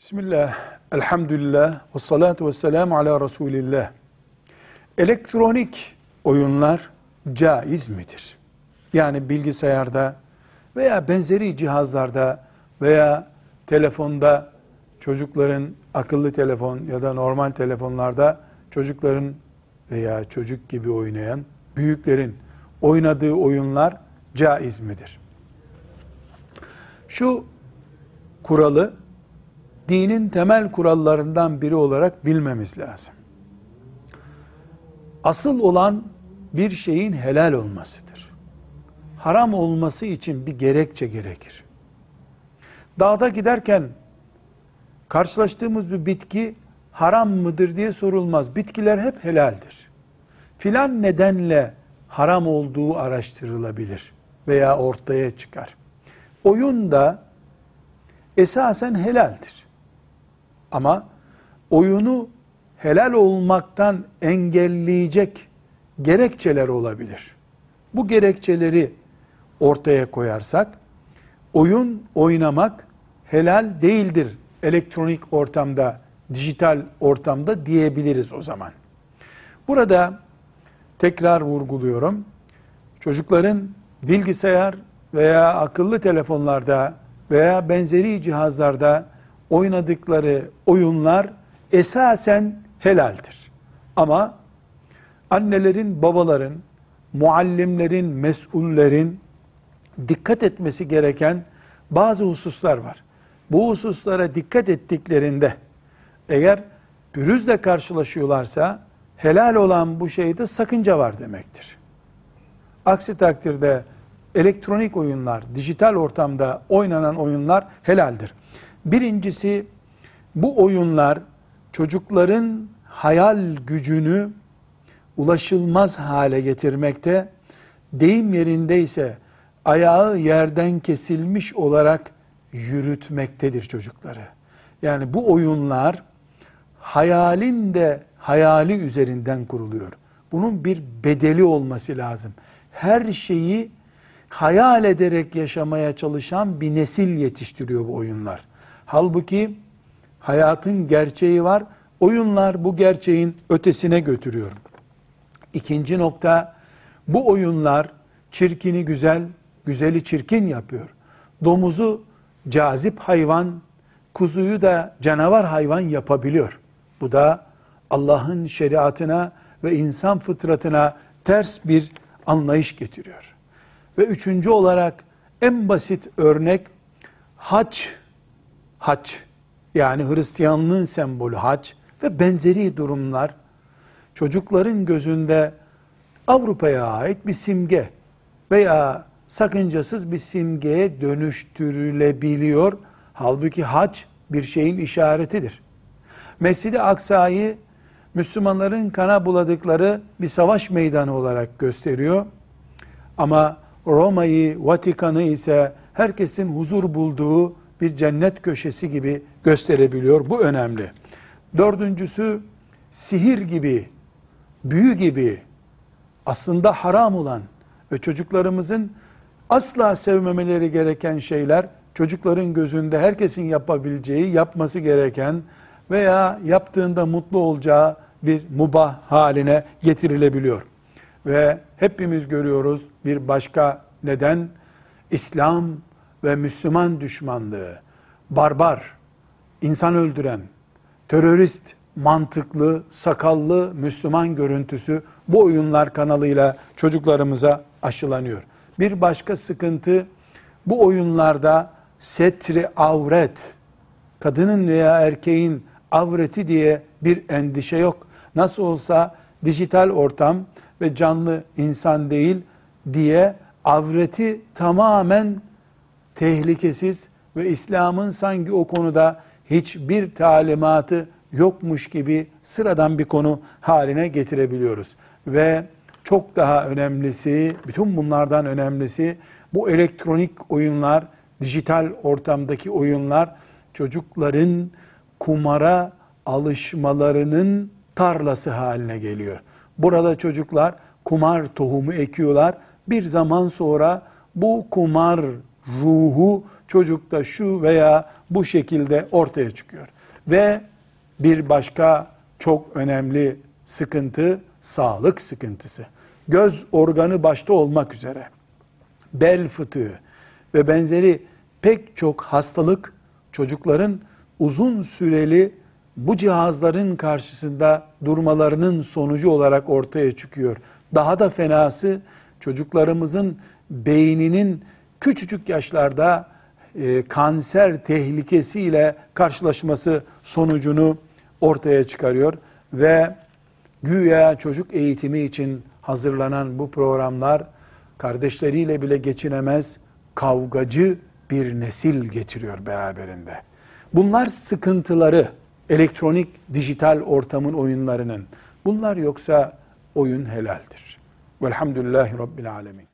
Bismillah, elhamdülillah, ve salatu ve selamu ala Resulillah. Elektronik oyunlar caiz midir? Yani bilgisayarda veya benzeri cihazlarda veya telefonda çocukların akıllı telefon ya da normal telefonlarda çocukların veya çocuk gibi oynayan büyüklerin oynadığı oyunlar caiz midir? Şu kuralı dinin temel kurallarından biri olarak bilmemiz lazım. Asıl olan bir şeyin helal olmasıdır. Haram olması için bir gerekçe gerekir. Dağda giderken karşılaştığımız bir bitki haram mıdır diye sorulmaz. Bitkiler hep helaldir. Filan nedenle haram olduğu araştırılabilir veya ortaya çıkar. Oyun da esasen helaldir. Ama oyunu helal olmaktan engelleyecek gerekçeler olabilir. Bu gerekçeleri ortaya koyarsak oyun oynamak helal değildir elektronik ortamda, dijital ortamda diyebiliriz o zaman. Burada tekrar vurguluyorum. Çocukların bilgisayar veya akıllı telefonlarda veya benzeri cihazlarda oynadıkları oyunlar esasen helaldir. Ama annelerin, babaların, muallimlerin, mesullerin dikkat etmesi gereken bazı hususlar var. Bu hususlara dikkat ettiklerinde eğer pürüzle karşılaşıyorlarsa helal olan bu şeyde sakınca var demektir. Aksi takdirde elektronik oyunlar, dijital ortamda oynanan oyunlar helaldir. Birincisi bu oyunlar çocukların hayal gücünü ulaşılmaz hale getirmekte, deyim yerindeyse ayağı yerden kesilmiş olarak yürütmektedir çocukları. Yani bu oyunlar hayalin de hayali üzerinden kuruluyor. Bunun bir bedeli olması lazım. Her şeyi hayal ederek yaşamaya çalışan bir nesil yetiştiriyor bu oyunlar. Halbuki hayatın gerçeği var. Oyunlar bu gerçeğin ötesine götürüyor. İkinci nokta bu oyunlar çirkini güzel, güzeli çirkin yapıyor. Domuzu cazip hayvan, kuzuyu da canavar hayvan yapabiliyor. Bu da Allah'ın şeriatına ve insan fıtratına ters bir anlayış getiriyor. Ve üçüncü olarak en basit örnek hac hac yani Hristiyanlığın sembolü hac ve benzeri durumlar çocukların gözünde Avrupa'ya ait bir simge veya sakıncasız bir simgeye dönüştürülebiliyor. Halbuki hac bir şeyin işaretidir. Mescid-i Aksa'yı Müslümanların kana buladıkları bir savaş meydanı olarak gösteriyor. Ama Roma'yı, Vatikan'ı ise herkesin huzur bulduğu bir cennet köşesi gibi gösterebiliyor. Bu önemli. Dördüncüsü sihir gibi, büyü gibi aslında haram olan ve çocuklarımızın asla sevmemeleri gereken şeyler çocukların gözünde herkesin yapabileceği, yapması gereken veya yaptığında mutlu olacağı bir mubah haline getirilebiliyor. Ve hepimiz görüyoruz bir başka neden İslam ve Müslüman düşmanlığı, barbar, insan öldüren, terörist, mantıklı, sakallı Müslüman görüntüsü bu oyunlar kanalıyla çocuklarımıza aşılanıyor. Bir başka sıkıntı bu oyunlarda setri avret, kadının veya erkeğin avreti diye bir endişe yok. Nasıl olsa dijital ortam ve canlı insan değil diye avreti tamamen tehlikesiz ve İslam'ın sanki o konuda hiçbir talimatı yokmuş gibi sıradan bir konu haline getirebiliyoruz. Ve çok daha önemlisi, bütün bunlardan önemlisi bu elektronik oyunlar, dijital ortamdaki oyunlar çocukların kumara alışmalarının tarlası haline geliyor. Burada çocuklar kumar tohumu ekiyorlar. Bir zaman sonra bu kumar ruhu çocukta şu veya bu şekilde ortaya çıkıyor. Ve bir başka çok önemli sıkıntı sağlık sıkıntısı. Göz organı başta olmak üzere bel fıtığı ve benzeri pek çok hastalık çocukların uzun süreli bu cihazların karşısında durmalarının sonucu olarak ortaya çıkıyor. Daha da fenası çocuklarımızın beyninin küçücük yaşlarda e, kanser tehlikesiyle karşılaşması sonucunu ortaya çıkarıyor ve güya çocuk eğitimi için hazırlanan bu programlar kardeşleriyle bile geçinemez kavgacı bir nesil getiriyor beraberinde. Bunlar sıkıntıları elektronik dijital ortamın oyunlarının. Bunlar yoksa oyun helaldir. Velhamdülillahi Rabbil Alemin.